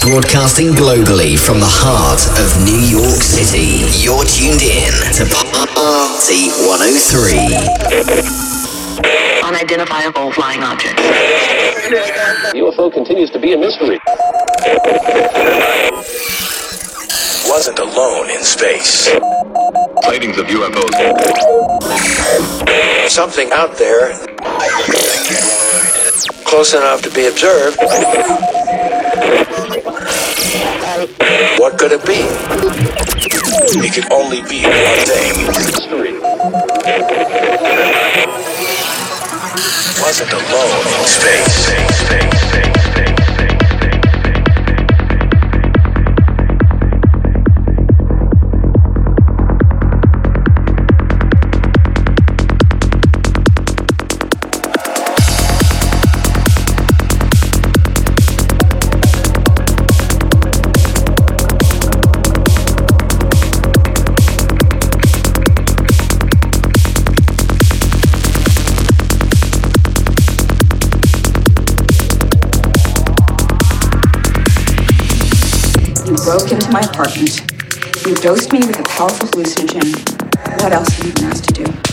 Broadcasting globally from the heart of New York City. You're tuned in to Party 103. Unidentifiable flying object. UFO continues to be a mystery. Wasn't alone in space. Sightings of UFOs. Something out there close enough to be observed. What could it be? It could only be one thing. Wasn't alone in space. You my apartment. You dosed me with a powerful hallucinogen. What else have you been asked to do?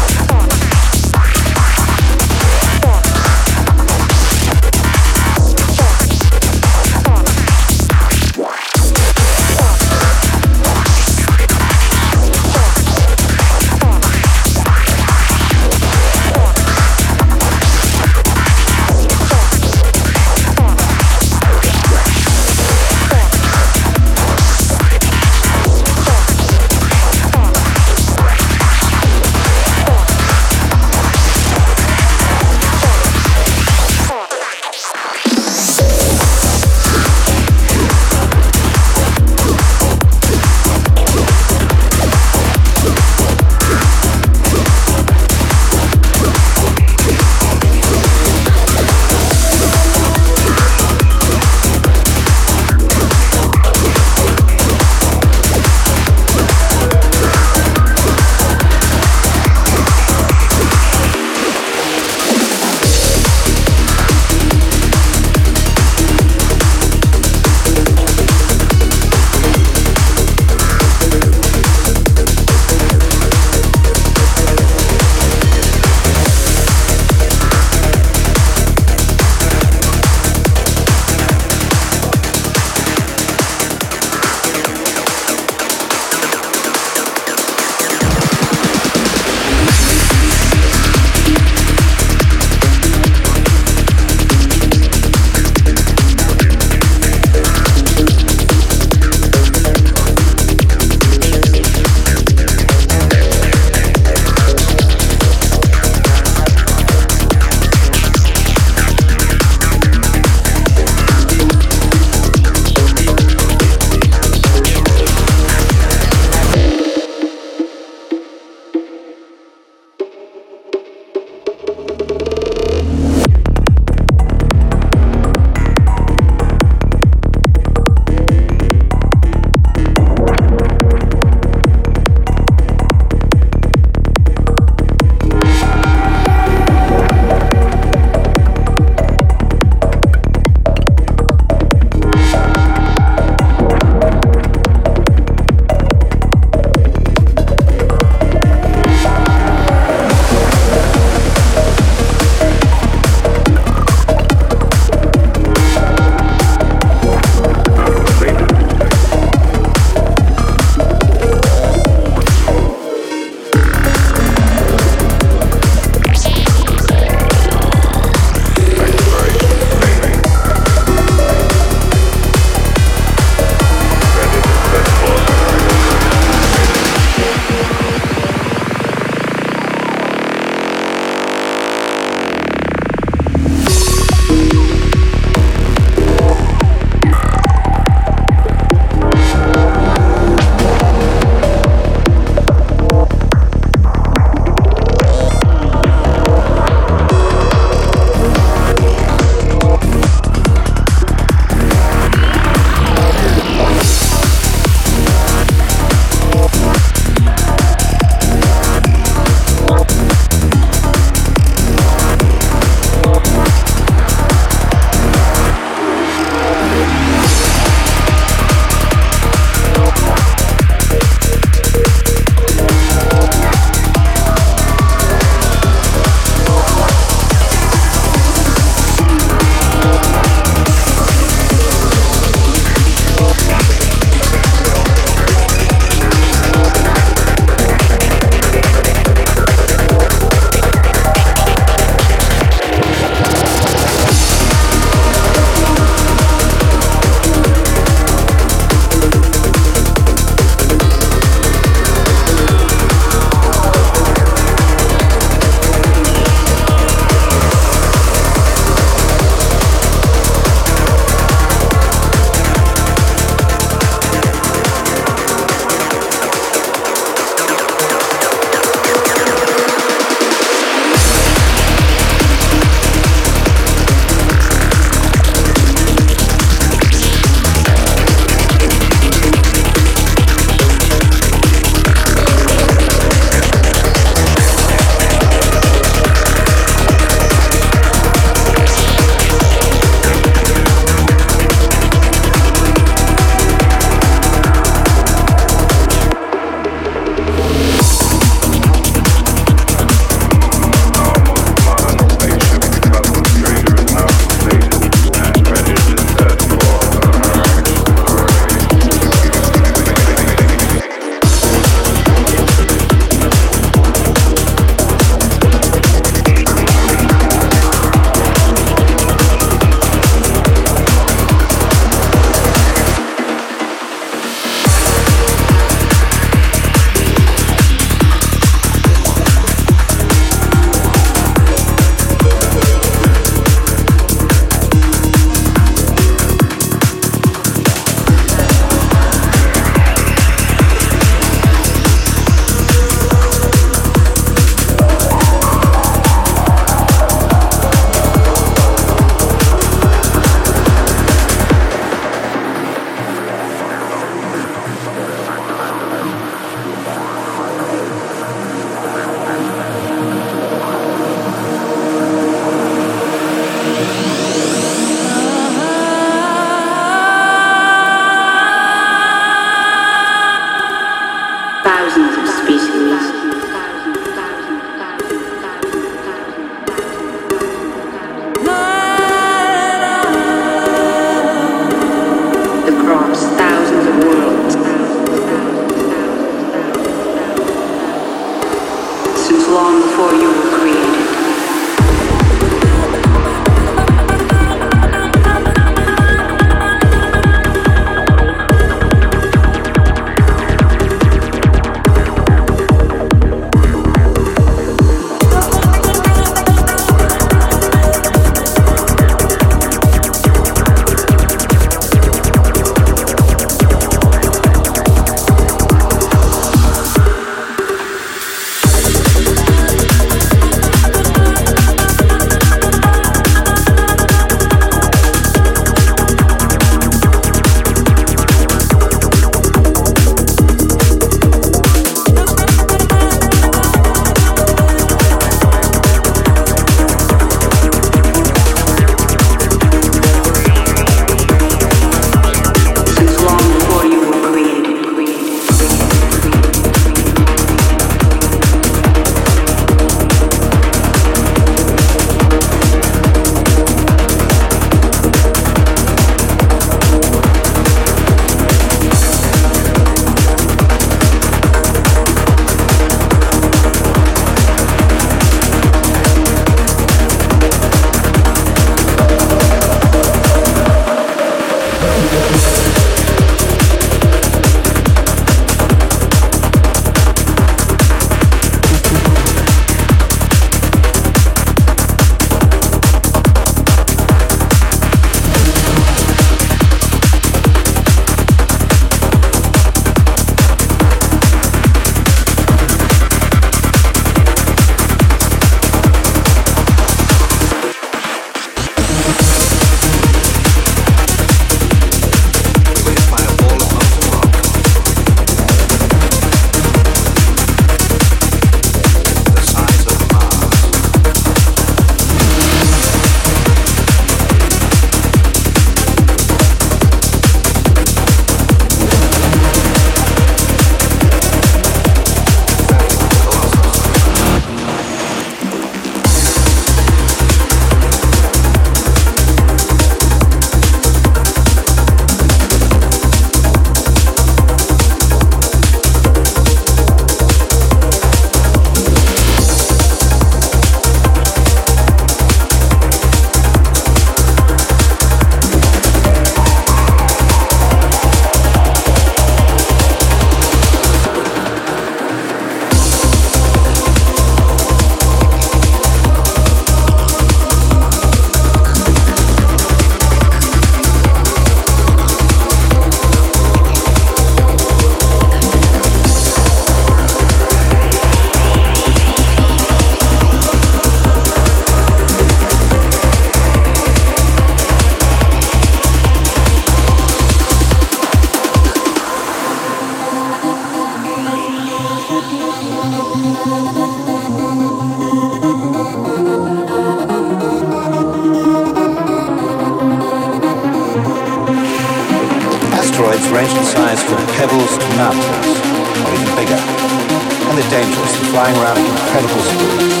asteroids range in size from pebbles to mountains, or even bigger. And they're dangerous, they're flying around at incredible speeds.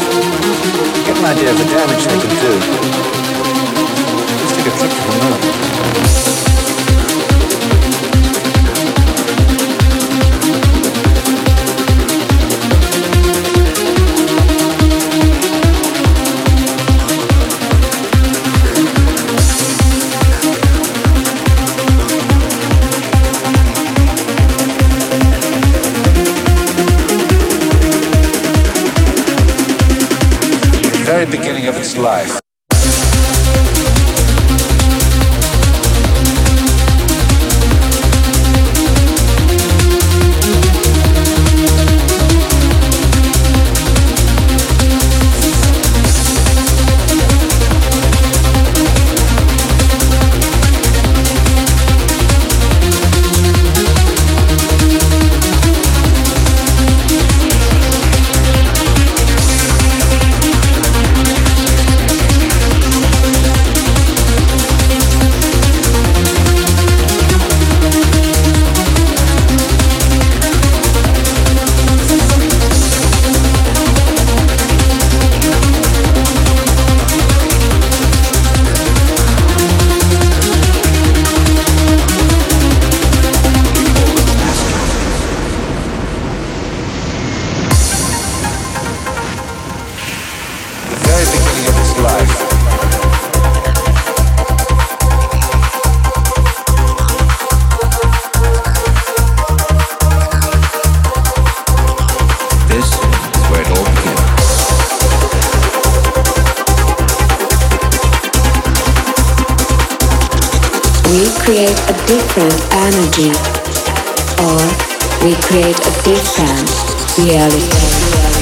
Get an idea of the damage they can do. Let's take a trip to the moon. It's life. We create a different energy or we create a different reality.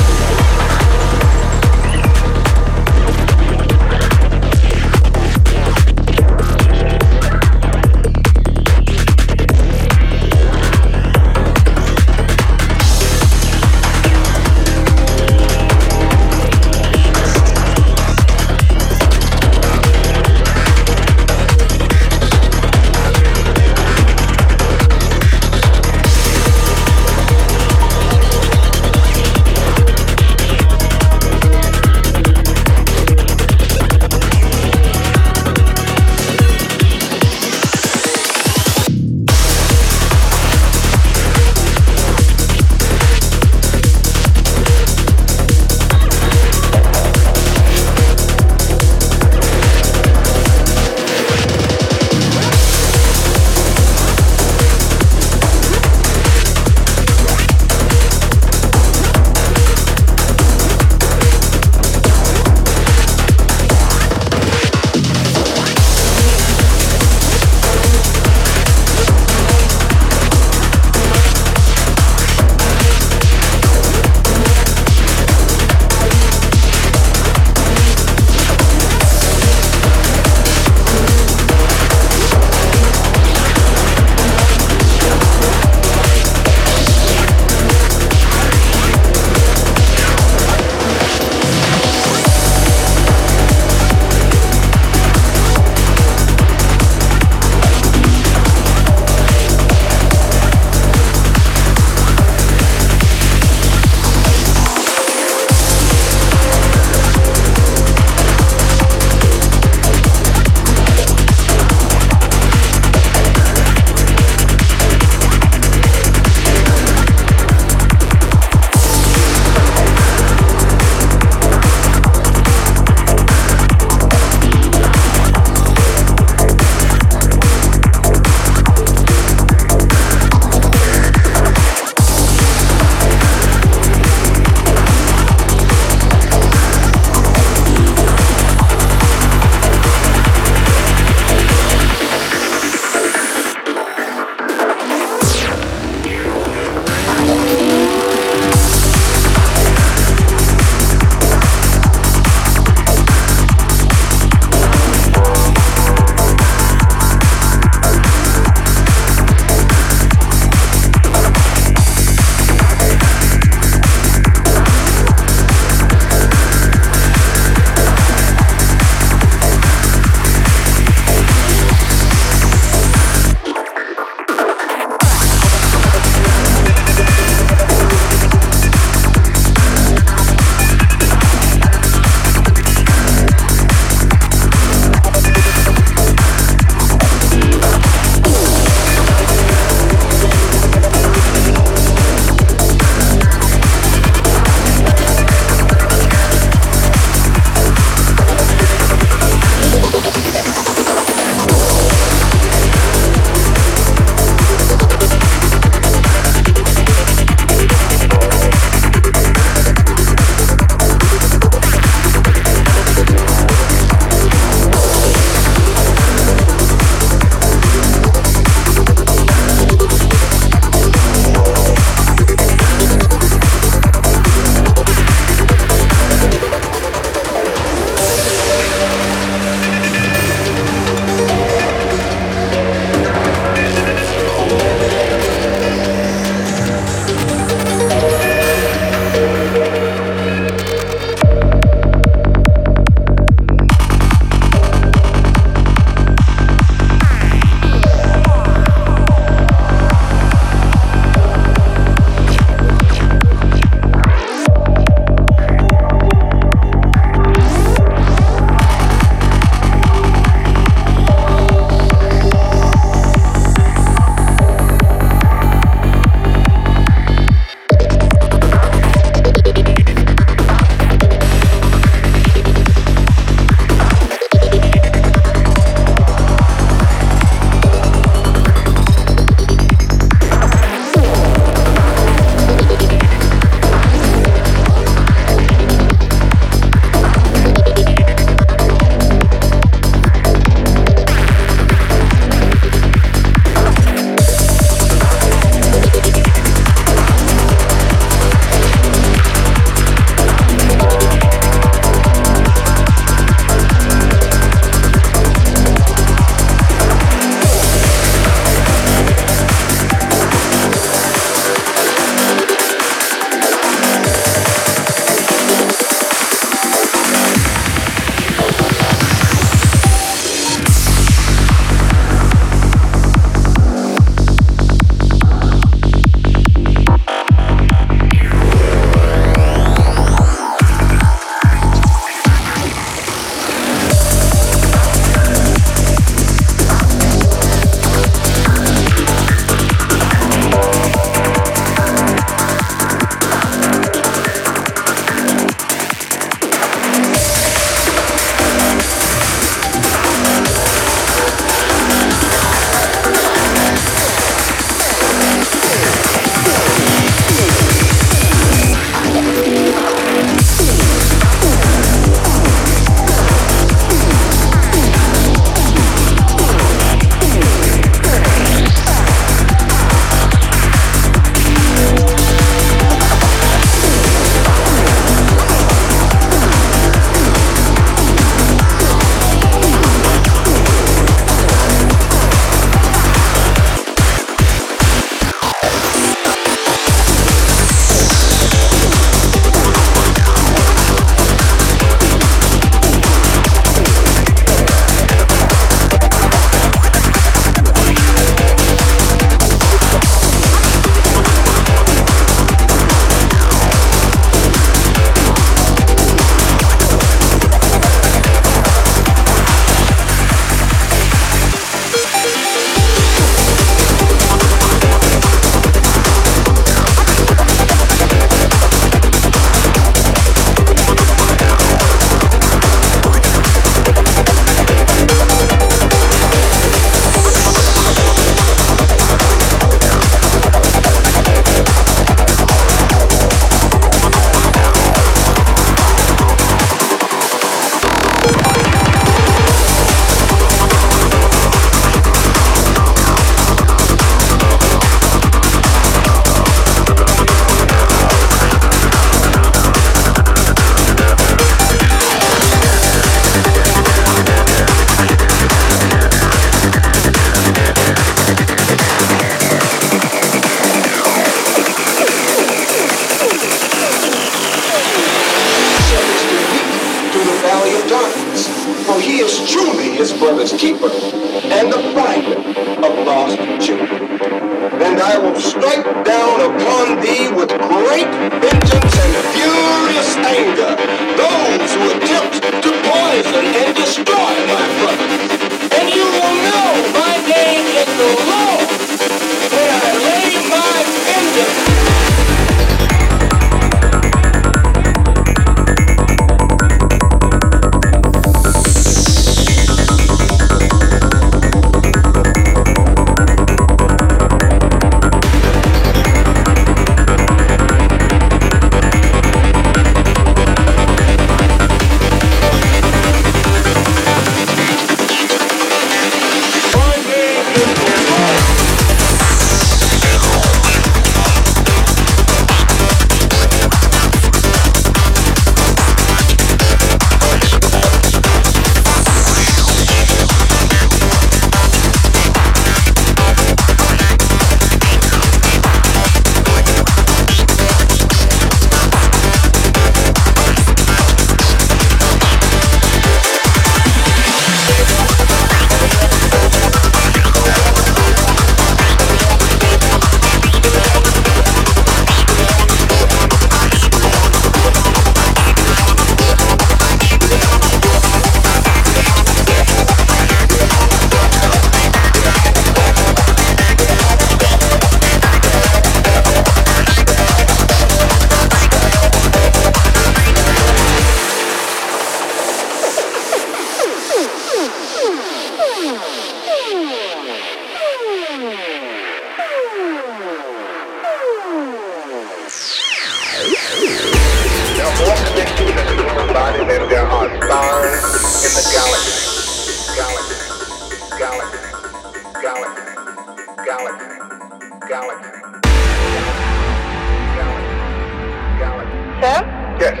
Sir? Yes.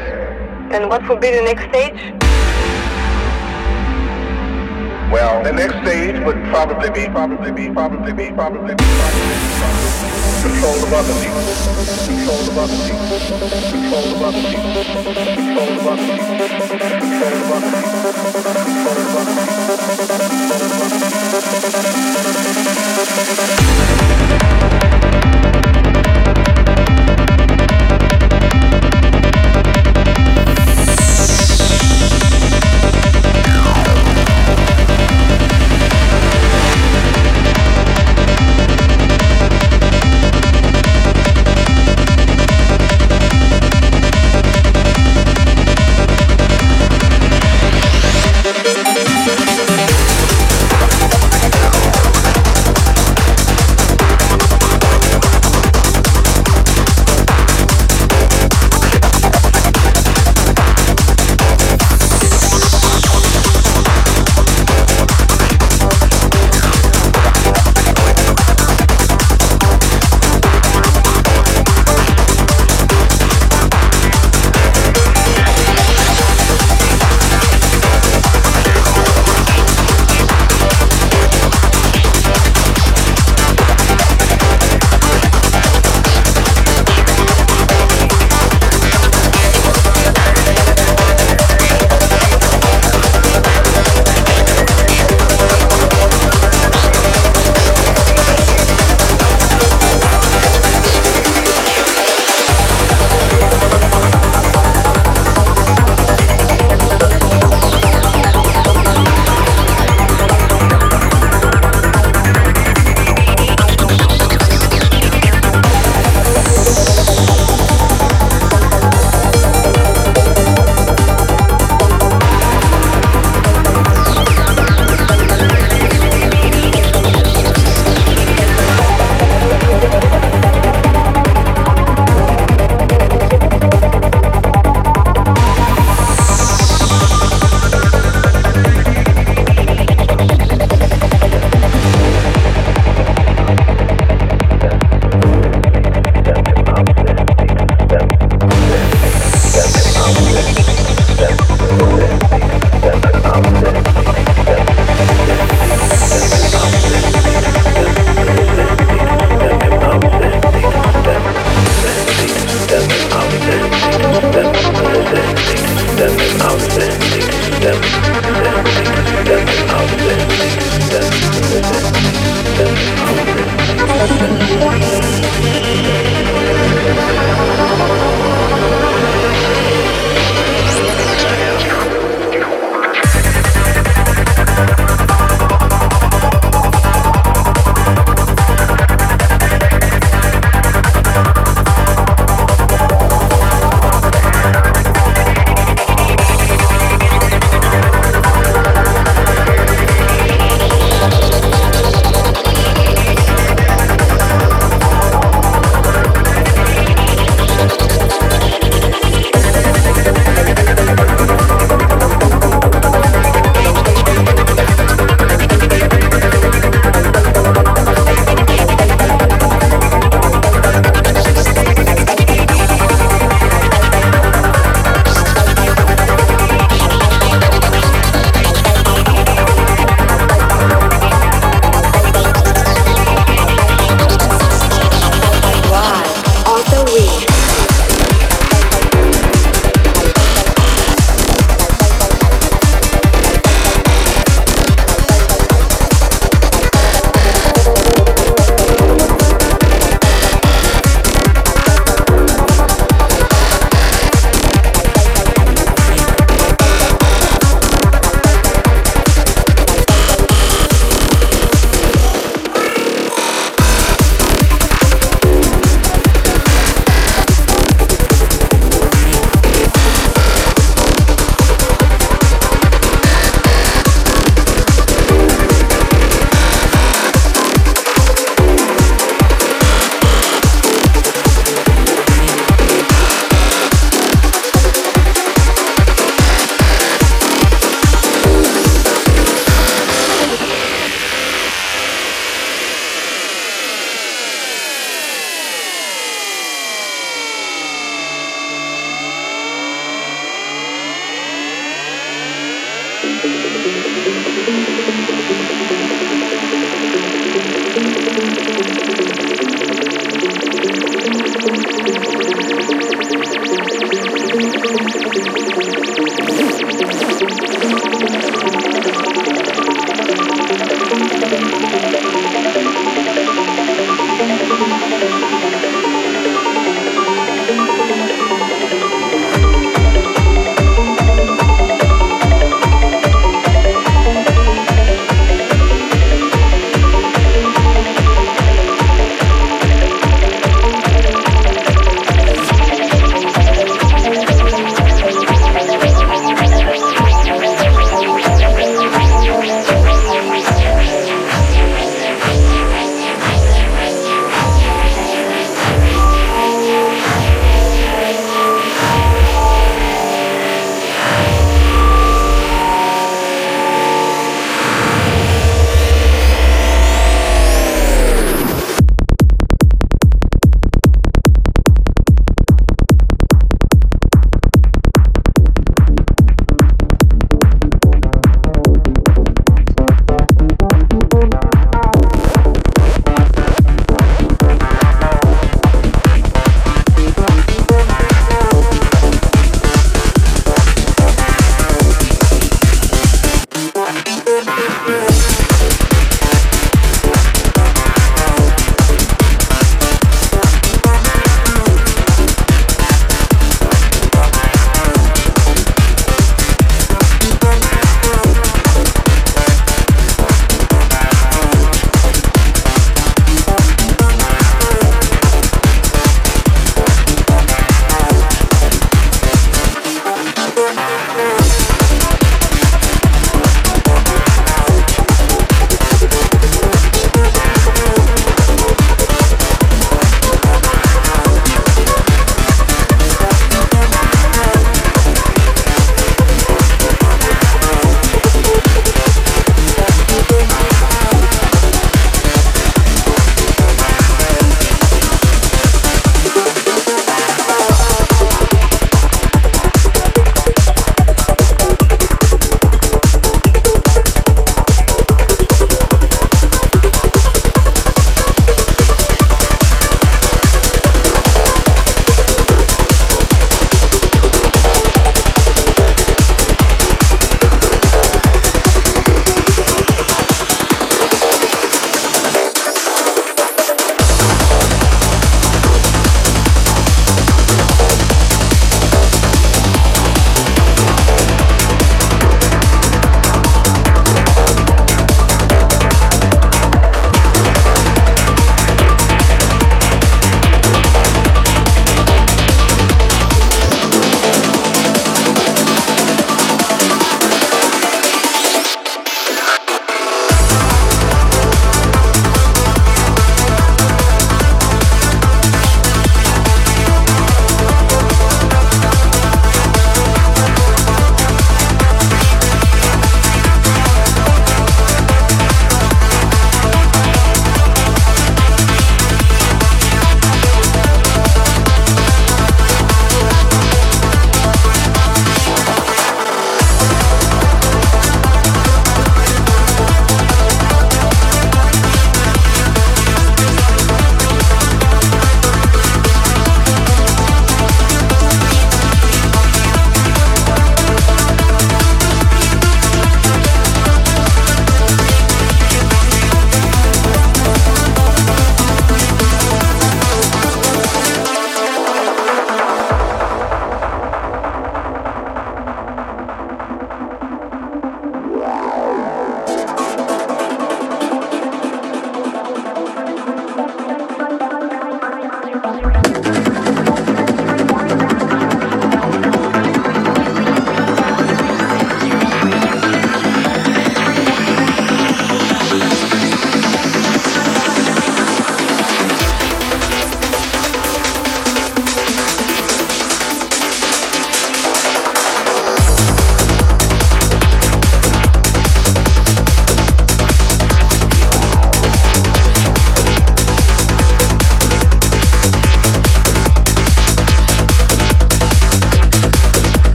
And what will be the next stage? Well, the next stage would probably be, probably be, probably be, probably be, probably be, control of other people, control of other people, control of other people, control of other people, control of other people, control of other people. Thank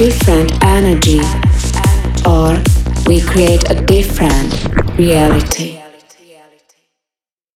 different energy